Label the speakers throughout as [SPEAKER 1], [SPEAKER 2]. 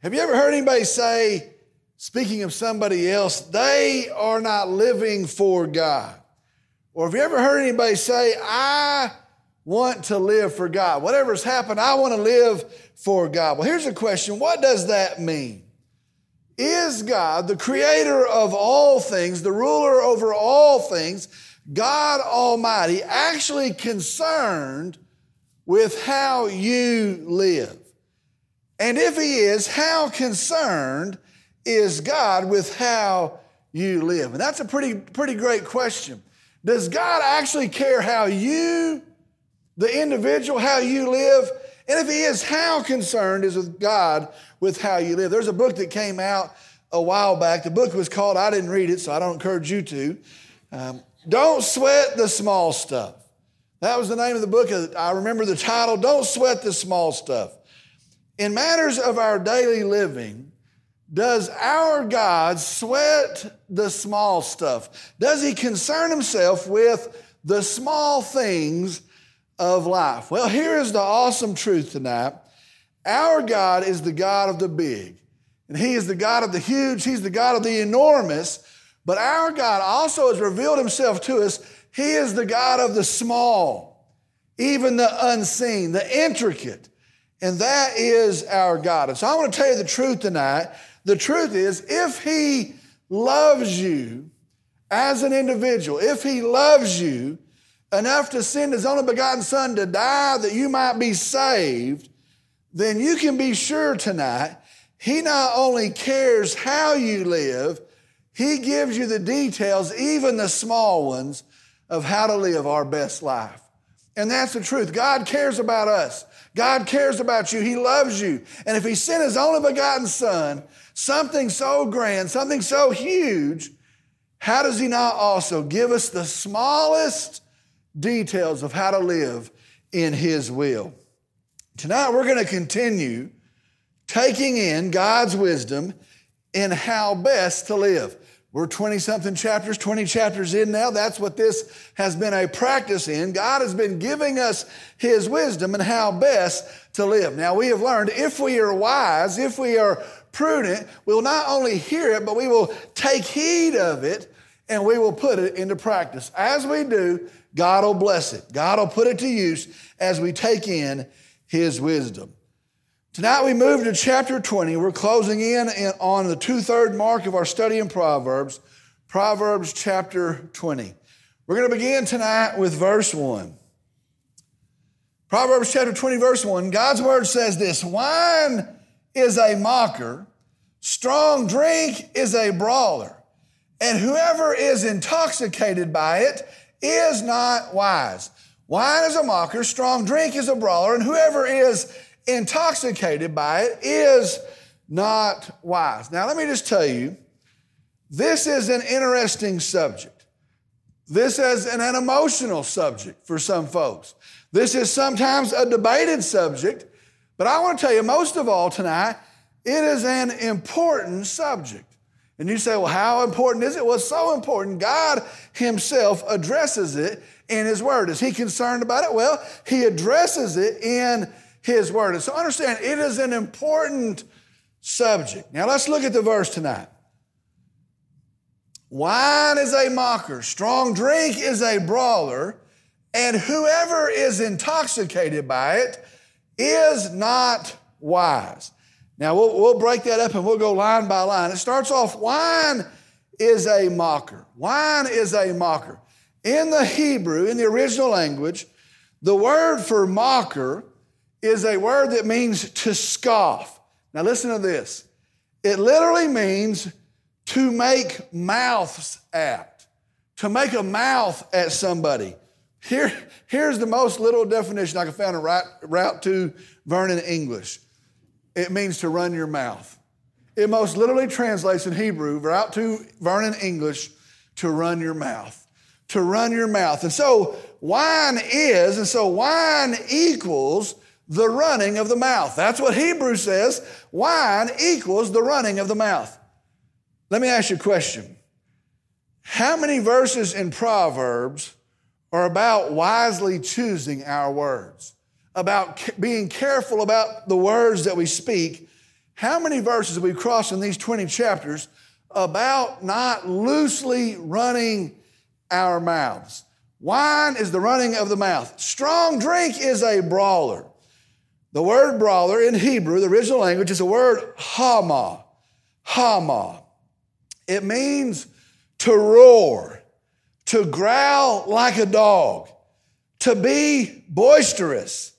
[SPEAKER 1] Have you ever heard anybody say, speaking of somebody else, they are not living for God? Or have you ever heard anybody say, I want to live for God? Whatever's happened, I want to live for God. Well, here's a question What does that mean? Is God, the creator of all things, the ruler over all things, God Almighty, actually concerned with how you live? And if he is, how concerned is God with how you live? And that's a pretty, pretty great question. Does God actually care how you, the individual, how you live? And if he is, how concerned is with God with how you live? There's a book that came out a while back. The book was called, I didn't read it, so I don't encourage you to. Um, don't sweat the small stuff. That was the name of the book. I remember the title, Don't Sweat the Small Stuff. In matters of our daily living, does our God sweat the small stuff? Does he concern himself with the small things of life? Well, here is the awesome truth tonight. Our God is the God of the big, and he is the God of the huge, he's the God of the enormous. But our God also has revealed himself to us. He is the God of the small, even the unseen, the intricate. And that is our God. And so I want to tell you the truth tonight. The truth is, if He loves you as an individual, if He loves you enough to send His only begotten Son to die that you might be saved, then you can be sure tonight He not only cares how you live, He gives you the details, even the small ones, of how to live our best life. And that's the truth. God cares about us. God cares about you. He loves you. And if He sent His only begotten Son, something so grand, something so huge, how does He not also give us the smallest details of how to live in His will? Tonight, we're going to continue taking in God's wisdom in how best to live. We're 20 something chapters, 20 chapters in now. That's what this has been a practice in. God has been giving us His wisdom and how best to live. Now, we have learned if we are wise, if we are prudent, we'll not only hear it, but we will take heed of it and we will put it into practice. As we do, God will bless it. God will put it to use as we take in His wisdom. Tonight we move to chapter 20. We're closing in on the two third mark of our study in Proverbs, Proverbs chapter 20. We're going to begin tonight with verse 1. Proverbs chapter 20, verse 1. God's word says this Wine is a mocker, strong drink is a brawler, and whoever is intoxicated by it is not wise. Wine is a mocker, strong drink is a brawler, and whoever is intoxicated by it is not wise. Now, let me just tell you, this is an interesting subject. This is an, an emotional subject for some folks. This is sometimes a debated subject, but I want to tell you, most of all tonight, it is an important subject. And you say, well, how important is it? Well, it's so important. God Himself addresses it in His Word. Is He concerned about it? Well, He addresses it in his word. And so understand, it is an important subject. Now let's look at the verse tonight. Wine is a mocker, strong drink is a brawler, and whoever is intoxicated by it is not wise. Now we'll, we'll break that up and we'll go line by line. It starts off wine is a mocker. Wine is a mocker. In the Hebrew, in the original language, the word for mocker is a word that means to scoff. Now, listen to this it literally means to make mouths at, to make a mouth at somebody. Here, here's the most literal definition I can find in Route to Vernon English it means to run your mouth. It most literally translates in Hebrew, Route to Vernon English, to run your mouth. To run your mouth. And so wine is, and so wine equals the running of the mouth. That's what Hebrews says. Wine equals the running of the mouth. Let me ask you a question. How many verses in Proverbs are about wisely choosing our words? About being careful about the words that we speak? how many verses we crossed in these 20 chapters about not loosely running our mouths. Wine is the running of the mouth. Strong drink is a brawler. The word brawler in Hebrew, the original language, is the word hama. Hama. It means to roar, to growl like a dog, to be boisterous,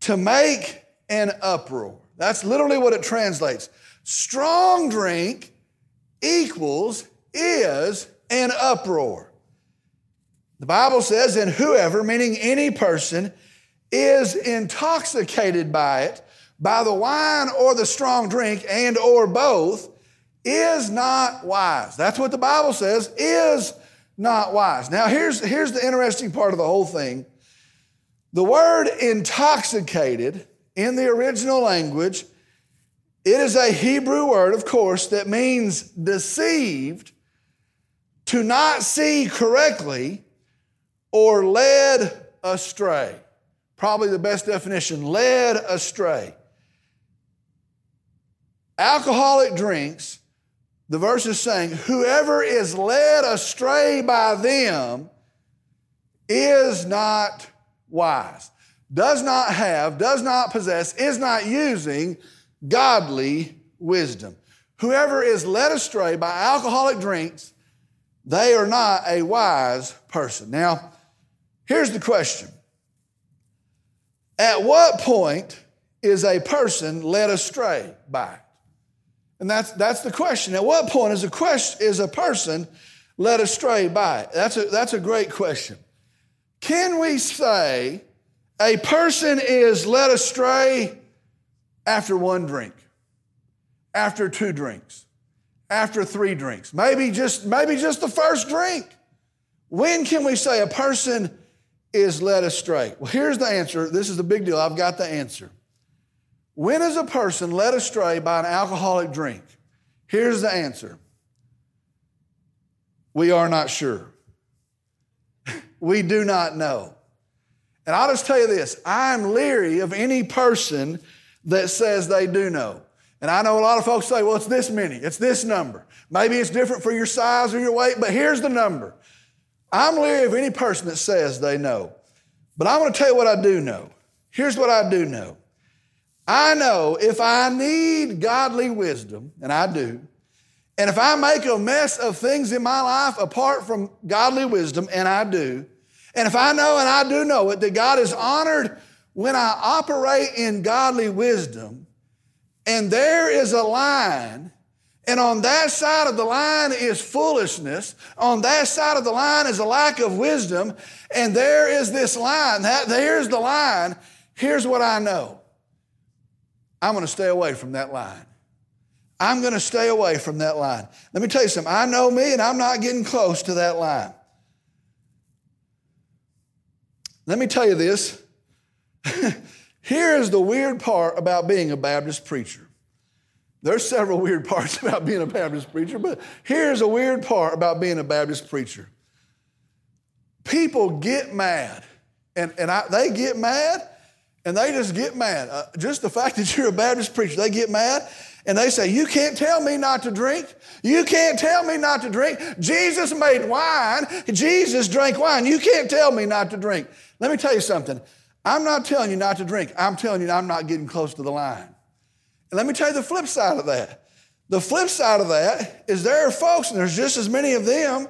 [SPEAKER 1] to make an uproar. That's literally what it translates. Strong drink equals is an uproar. The Bible says, and whoever, meaning any person, is intoxicated by it, by the wine or the strong drink, and or both, is not wise. That's what the Bible says, is not wise. Now, here's, here's the interesting part of the whole thing. The word intoxicated in the original language, it is a Hebrew word, of course, that means deceived, to not see correctly, or led astray. Probably the best definition led astray. Alcoholic drinks, the verse is saying, whoever is led astray by them is not wise, does not have, does not possess, is not using godly wisdom. Whoever is led astray by alcoholic drinks, they are not a wise person. Now, Here's the question At what point is a person led astray by it? And that's, that's the question. At what point is a, question, is a person led astray by it? That's a, that's a great question. Can we say a person is led astray after one drink, after two drinks, after three drinks, maybe just, maybe just the first drink? When can we say a person is led astray? Well, here's the answer. This is the big deal. I've got the answer. When is a person led astray by an alcoholic drink? Here's the answer. We are not sure. we do not know. And I'll just tell you this I'm leery of any person that says they do know. And I know a lot of folks say, well, it's this many, it's this number. Maybe it's different for your size or your weight, but here's the number. I'm leery of any person that says they know. But I'm going to tell you what I do know. Here's what I do know. I know if I need godly wisdom, and I do, and if I make a mess of things in my life apart from godly wisdom, and I do, and if I know and I do know it, that God is honored when I operate in godly wisdom, and there is a line and on that side of the line is foolishness. On that side of the line is a lack of wisdom. And there is this line. That, there's the line. Here's what I know I'm going to stay away from that line. I'm going to stay away from that line. Let me tell you something. I know me, and I'm not getting close to that line. Let me tell you this. Here is the weird part about being a Baptist preacher. There's several weird parts about being a Baptist preacher, but here's a weird part about being a Baptist preacher. People get mad, and, and I, they get mad, and they just get mad. Uh, just the fact that you're a Baptist preacher, they get mad, and they say, You can't tell me not to drink. You can't tell me not to drink. Jesus made wine, Jesus drank wine. You can't tell me not to drink. Let me tell you something. I'm not telling you not to drink, I'm telling you I'm not getting close to the line. And let me tell you the flip side of that. The flip side of that is there are folks, and there's just as many of them,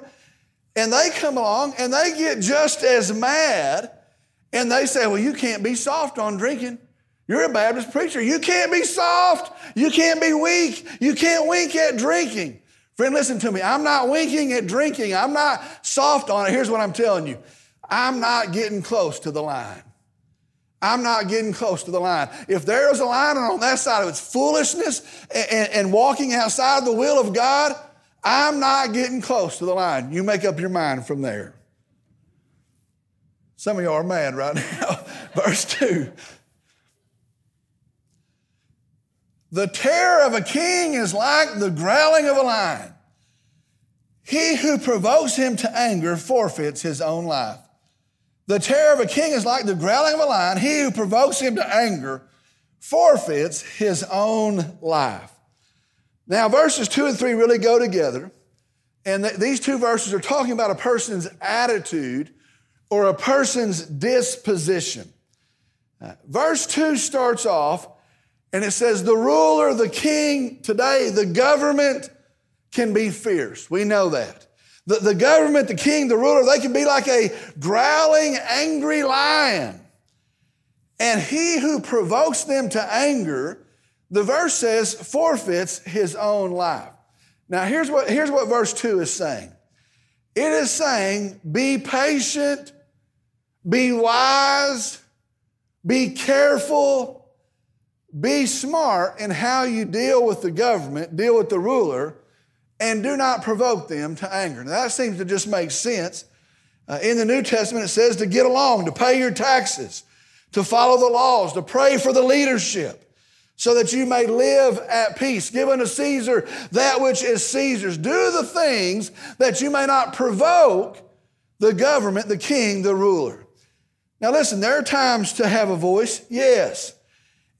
[SPEAKER 1] and they come along and they get just as mad and they say, Well, you can't be soft on drinking. You're a Baptist preacher. You can't be soft. You can't be weak. You can't wink at drinking. Friend, listen to me. I'm not winking at drinking. I'm not soft on it. Here's what I'm telling you I'm not getting close to the line. I'm not getting close to the line. If there is a line and on that side of it's foolishness and, and, walking outside the will of God, I'm not getting close to the line. You make up your mind from there. Some of y'all are mad right now. Verse 2. The terror of a king is like the growling of a lion. He who provokes him to anger forfeits his own life. The terror of a king is like the growling of a lion. He who provokes him to anger forfeits his own life. Now, verses two and three really go together. And th- these two verses are talking about a person's attitude or a person's disposition. Uh, verse 2 starts off and it says, The ruler, the king today, the government can be fierce. We know that. The, the government, the king, the ruler, they can be like a growling, angry lion. And he who provokes them to anger, the verse says, forfeits his own life. Now, here's what, here's what verse 2 is saying it is saying, be patient, be wise, be careful, be smart in how you deal with the government, deal with the ruler, and do not provoke them to anger. Now, that seems to just make sense. Uh, in the New Testament, it says to get along, to pay your taxes, to follow the laws, to pray for the leadership so that you may live at peace. Give unto Caesar that which is Caesar's. Do the things that you may not provoke the government, the king, the ruler. Now, listen, there are times to have a voice, yes.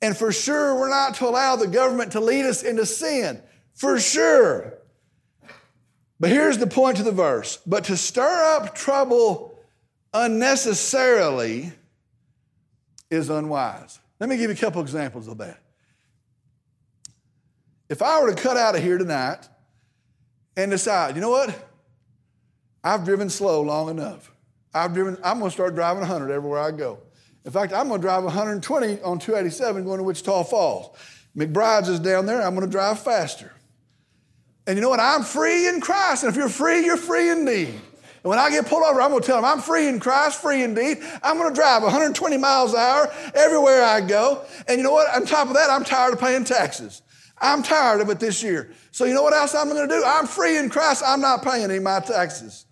[SPEAKER 1] And for sure, we're not to allow the government to lead us into sin, for sure. But here's the point to the verse but to stir up trouble unnecessarily is unwise. Let me give you a couple examples of that. If I were to cut out of here tonight and decide, you know what? I've driven slow long enough. I've driven, I'm going to start driving 100 everywhere I go. In fact, I'm going to drive 120 on 287 going to Wichita Falls. McBride's is down there. I'm going to drive faster. And you know what? I'm free in Christ. And if you're free, you're free indeed. And when I get pulled over, I'm going to tell them I'm free in Christ, free indeed. I'm going to drive 120 miles an hour everywhere I go. And you know what? On top of that, I'm tired of paying taxes. I'm tired of it this year. So you know what else I'm going to do? I'm free in Christ. I'm not paying any of my taxes.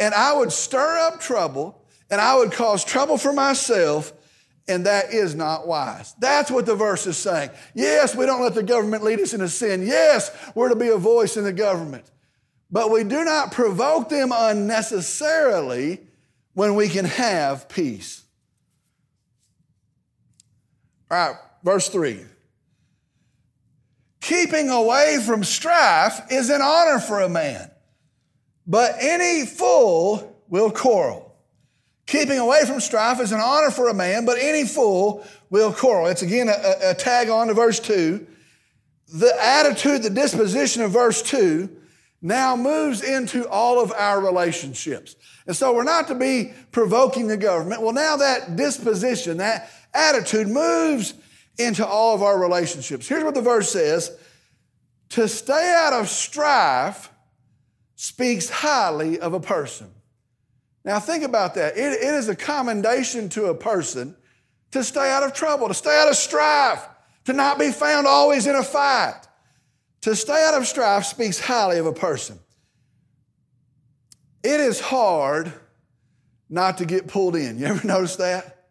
[SPEAKER 1] And I would stir up trouble and I would cause trouble for myself and that is not wise. That's what the verse is saying. Yes, we don't let the government lead us into sin. Yes, we're to be a voice in the government. But we do not provoke them unnecessarily when we can have peace. All right, verse 3. Keeping away from strife is an honor for a man, but any fool will quarrel. Keeping away from strife is an honor for a man, but any fool will quarrel. It's again a, a, tag on to verse 2. The attitude, the disposition of verse 2 now moves into all of our relationships. And so we're not to be provoking the government. Well, now that disposition, that attitude moves into all of our relationships. Here's what the verse says To stay out of strife speaks highly of a person. Now, think about that. It, it is a commendation to a person to stay out of trouble, to stay out of strife, to not be found always in a fight. To stay out of strife speaks highly of a person. It is hard not to get pulled in. You ever notice that?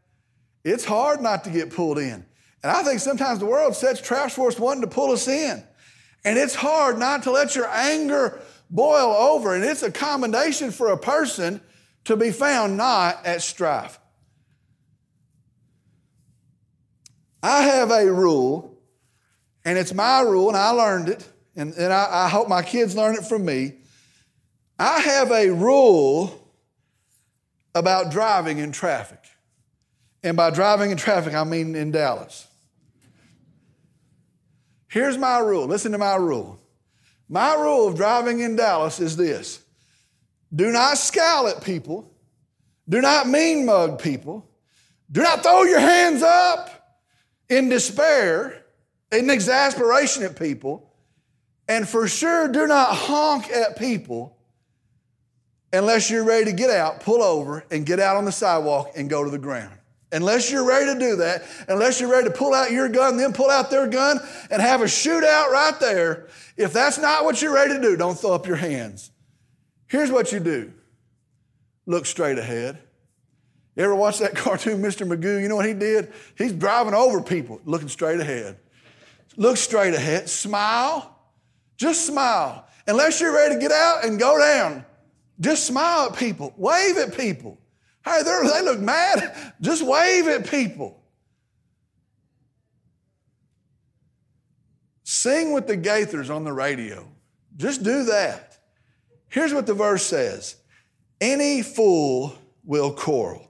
[SPEAKER 1] It's hard not to get pulled in. And I think sometimes the world sets traps for us wanting to pull us in. And it's hard not to let your anger boil over. And it's a commendation for a person to be found not at strife. I have a rule, and it's my rule, and I learned it, and, and I, I hope my kids learn it from me. I have a rule about driving in traffic. And by driving in traffic, I mean in Dallas. Here's my rule. Listen to my rule. My rule of driving in Dallas is this do not scowl at people, do not mean mug people, do not throw your hands up in despair, in exasperation at people, and for sure do not honk at people unless you're ready to get out, pull over, and get out on the sidewalk and go to the ground. Unless you're ready to do that, unless you're ready to pull out your gun, then pull out their gun and have a shootout right there, if that's not what you're ready to do, don't throw up your hands. Here's what you do look straight ahead. You ever watch that cartoon, Mr. Magoo? You know what he did? He's driving over people, looking straight ahead. Look straight ahead, smile, just smile. Unless you're ready to get out and go down, just smile at people, wave at people. Hey, they look mad. Just wave at people. Sing with the Gaithers on the radio. Just do that. Here's what the verse says Any fool will quarrel.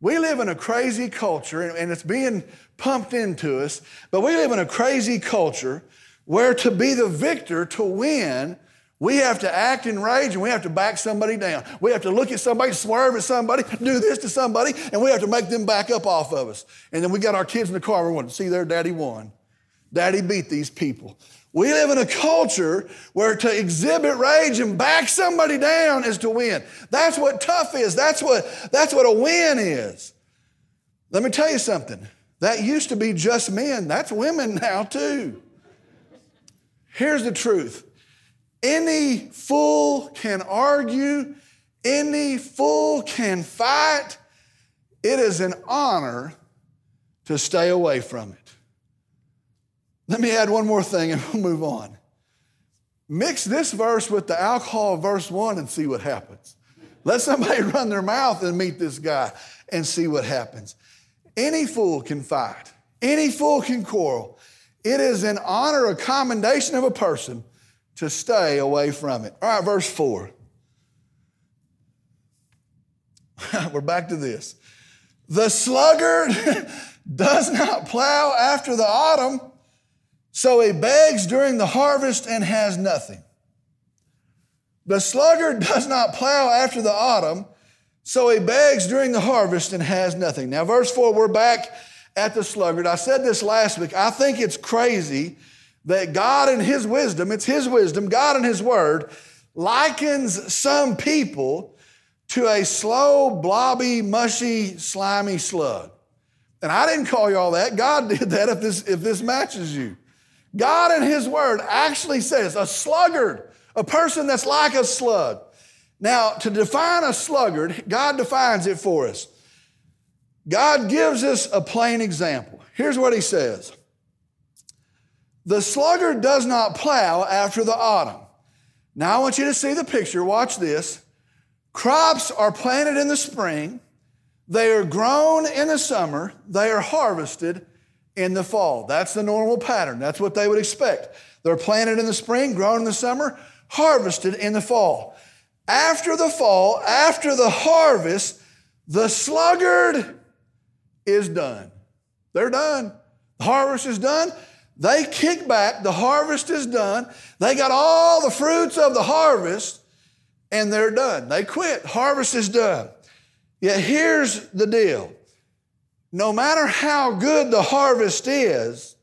[SPEAKER 1] We live in a crazy culture, and it's being pumped into us, but we live in a crazy culture where to be the victor, to win, we have to act in rage and we have to back somebody down. We have to look at somebody, swerve at somebody, do this to somebody, and we have to make them back up off of us. And then we got our kids in the car, we want to see their daddy won. Daddy beat these people. We live in a culture where to exhibit rage and back somebody down is to win. That's what tough is. That's what, that's what a win is. Let me tell you something. That used to be just men. That's women now, too. Here's the truth any fool can argue, any fool can fight. It is an honor to stay away from it. Let me add one more thing and we'll move on. Mix this verse with the alcohol verse 1 and see what happens. Let somebody run their mouth and meet this guy and see what happens. Any fool can fight, any fool can quarrel. It is an honor, a commendation of a person to stay away from it. All right, verse 4. We're back to this. The sluggard does not plow after the autumn, so he begs during the harvest and has nothing. The sluggard does not plow after the autumn, so he begs during the harvest and has nothing. Now, verse 4, we're back at the sluggard. I said this last week. I think it's crazy that God in His wisdom, it's His wisdom, God in His word, likens some people to a slow, blobby, mushy, slimy slug. And I didn't call y'all that. God did that if this, if this matches you. God in His word actually says a sluggard, a person that's like a slug. Now, to define a sluggard, God defines it for us. God gives us a plain example. Here's what He says the sluggard does not plow after the autumn. Now I want you to see the picture. Watch this. Crops are planted in the spring, they are grown in the summer, they are harvested in the fall. That's the normal pattern. That's what they would expect. They're planted in the spring, grown in the summer, harvested in the fall. After the fall, after the harvest, the sluggard is done. They're done. The harvest is done. They kick back, the harvest is done. They got all the fruits of the harvest, and they're done. They quit. Harvest is done. Yet here's the deal no matter how good the harvest is,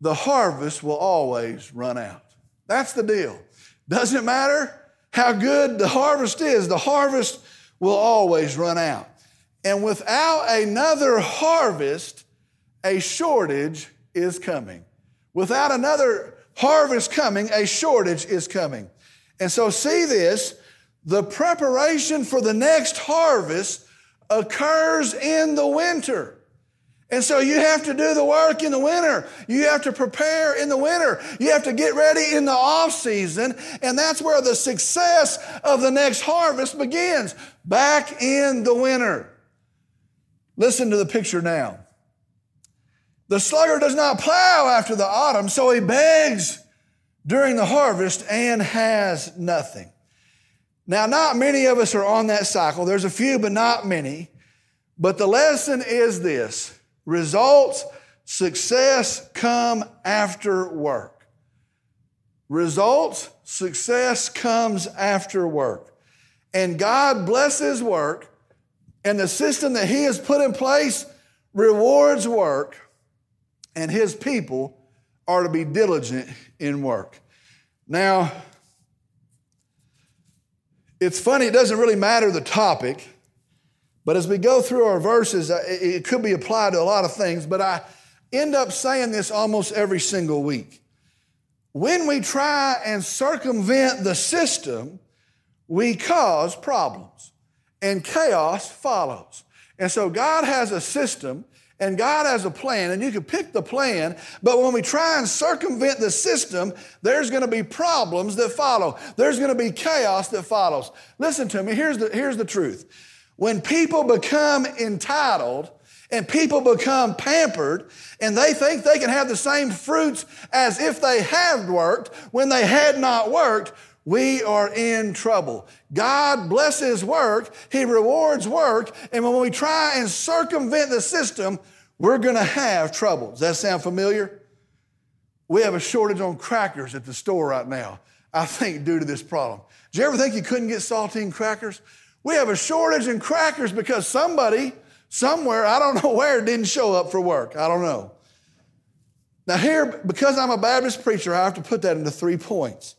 [SPEAKER 1] the harvest will always run out. That's the deal. Doesn't matter how good the harvest is, the harvest will always run out. And without another harvest, a shortage is coming. Without another harvest coming, a shortage is coming. And so, see this the preparation for the next harvest occurs in the winter. And so you have to do the work in the winter. You have to prepare in the winter. You have to get ready in the off season. And that's where the success of the next harvest begins, back in the winter. Listen to the picture now. The sluggard does not plow after the autumn, so he begs during the harvest and has nothing. Now, not many of us are on that cycle. There's a few, but not many. But the lesson is this results, success come after work. Results, success comes after work. And God blesses work, and the system that He has put in place rewards work and his people are to be diligent in work. Now, it's funny, it doesn't really matter the topic, but as we go through our verses, it could be applied to a lot of things, but I end up saying this almost every single week. When we try and circumvent the system, we cause problems and chaos follows. And so God has a system and God has a plan, and you can pick the plan, but when we try and circumvent the system, there's going to be problems that follow. There's going to be chaos that follows. Listen to me, here's the, here's the truth. When people become entitled And people become pampered and they think they can have the same fruits as if they had worked when they had not worked. We are in trouble. God blesses work, He rewards work, and when we try and circumvent the system, we're gonna have trouble. Does that sound familiar? We have a shortage on crackers at the store right now, I think, due to this problem. Did you ever think you couldn't get saltine crackers? We have a shortage in crackers because somebody, somewhere, I don't know where, didn't show up for work. I don't know. Now, here, because I'm a Baptist preacher, I have to put that into three points.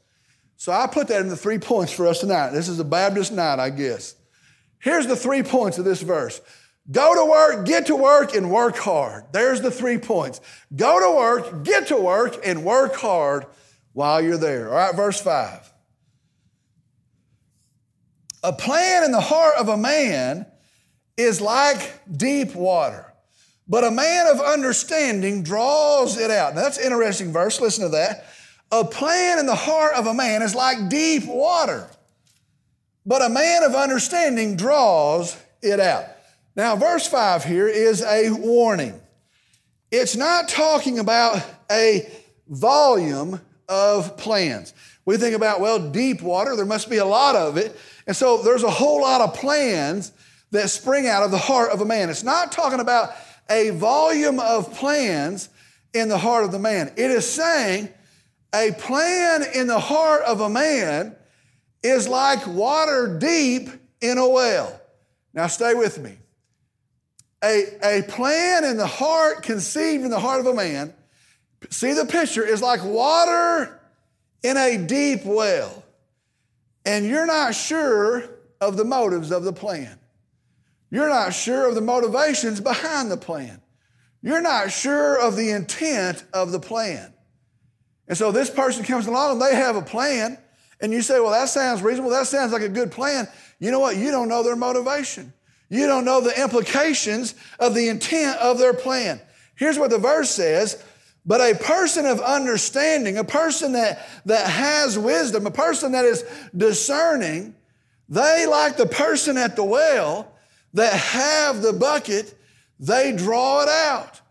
[SPEAKER 1] So I put that in the three points for us tonight. This is a Baptist night, I guess. Here's the three points of this verse Go to work, get to work, and work hard. There's the three points. Go to work, get to work, and work hard while you're there. All right, verse 5. A plan in the heart of a man is like deep water, but a man of understanding draws it out. Now, that's an interesting verse. Listen to that. A plan in the heart of a man is like deep water, but a man of understanding draws it out. Now, verse 5 here is a warning. It's not talking about a volume of plans. We think about, well, deep water, there must be a lot of it. And so there's a whole lot of plans that spring out of the heart of a man. It's not talking about a volume of plans in the heart of the man. It is saying a plan in the heart of a man is like water deep in a well. Now, stay with me. A, a plan in the heart, conceived in the heart of a man, see the picture, is like water in a deep well. And you're not sure of the motives of the plan. You're not sure of the motivations behind the plan. You're not sure of the intent of the plan. And so this person comes along and they have a plan, and you say, Well, that sounds reasonable. That sounds like a good plan. You know what? You don't know their motivation. You don't know the implications of the intent of their plan. Here's what the verse says but a person of understanding, a person that, that has wisdom, a person that is discerning, they, like the person at the well that have the bucket, they draw it out.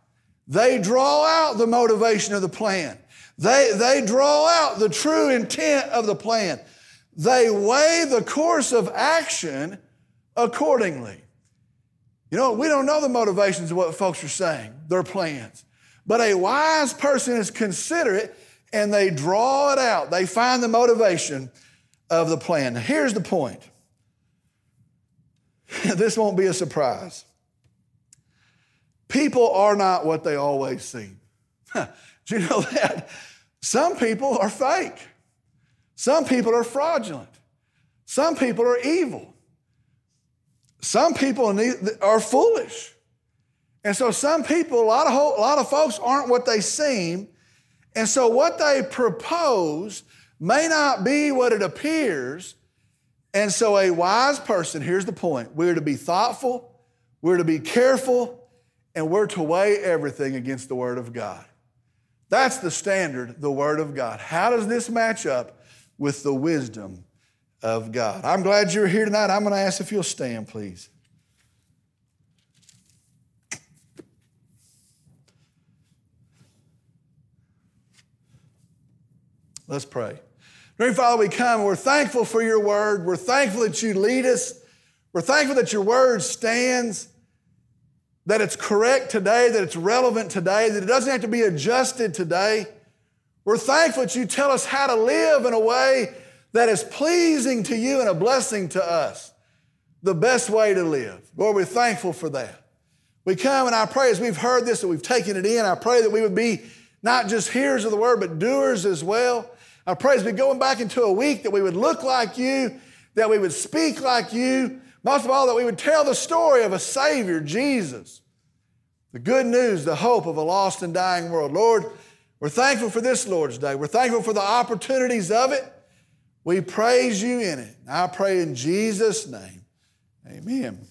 [SPEAKER 1] They draw out the motivation of the plan. They, they draw out the true intent of the plan. They weigh the course of action accordingly. You know, we don't know the motivations of what folks are saying, their plans. But a wise person is considerate and they draw it out. They find the motivation of the plan. Now, here's the point this won't be a surprise. People are not what they always seem. Do you know that? Some people are fake. Some people are fraudulent. Some people are evil. Some people are foolish. And so some people, a lot of, a lot of folks aren't what they seem. And so what they propose may not be what it appears. And so a wise person, here's the point we're to be thoughtful, we're to be careful, and we're to weigh everything against the Word of God. That's the standard, the Word of God. How does this match up with the wisdom of God? I'm glad you're here tonight. I'm going to ask if you'll stand, please. Let's pray. Dear Father, we come. We're thankful for your word. We're thankful that you lead us. We're thankful that your word stands that it's correct today, that it's relevant today, that it doesn't have to be adjusted today. We're thankful that you tell us how to live in a way that is pleasing to you and a blessing to us. The best way to live. Lord, we're thankful for that. We come and I pray as we've heard this, that we've taken it in, I pray that we would be not just hearers of the word, but doers as well. I pray as we going back into a week that we would look like you, that we would speak like you, most of all, that we would tell the story of a Savior, Jesus. The good news, the hope of a lost and dying world. Lord, we're thankful for this Lord's Day. We're thankful for the opportunities of it. We praise you in it. I pray in Jesus' name. Amen.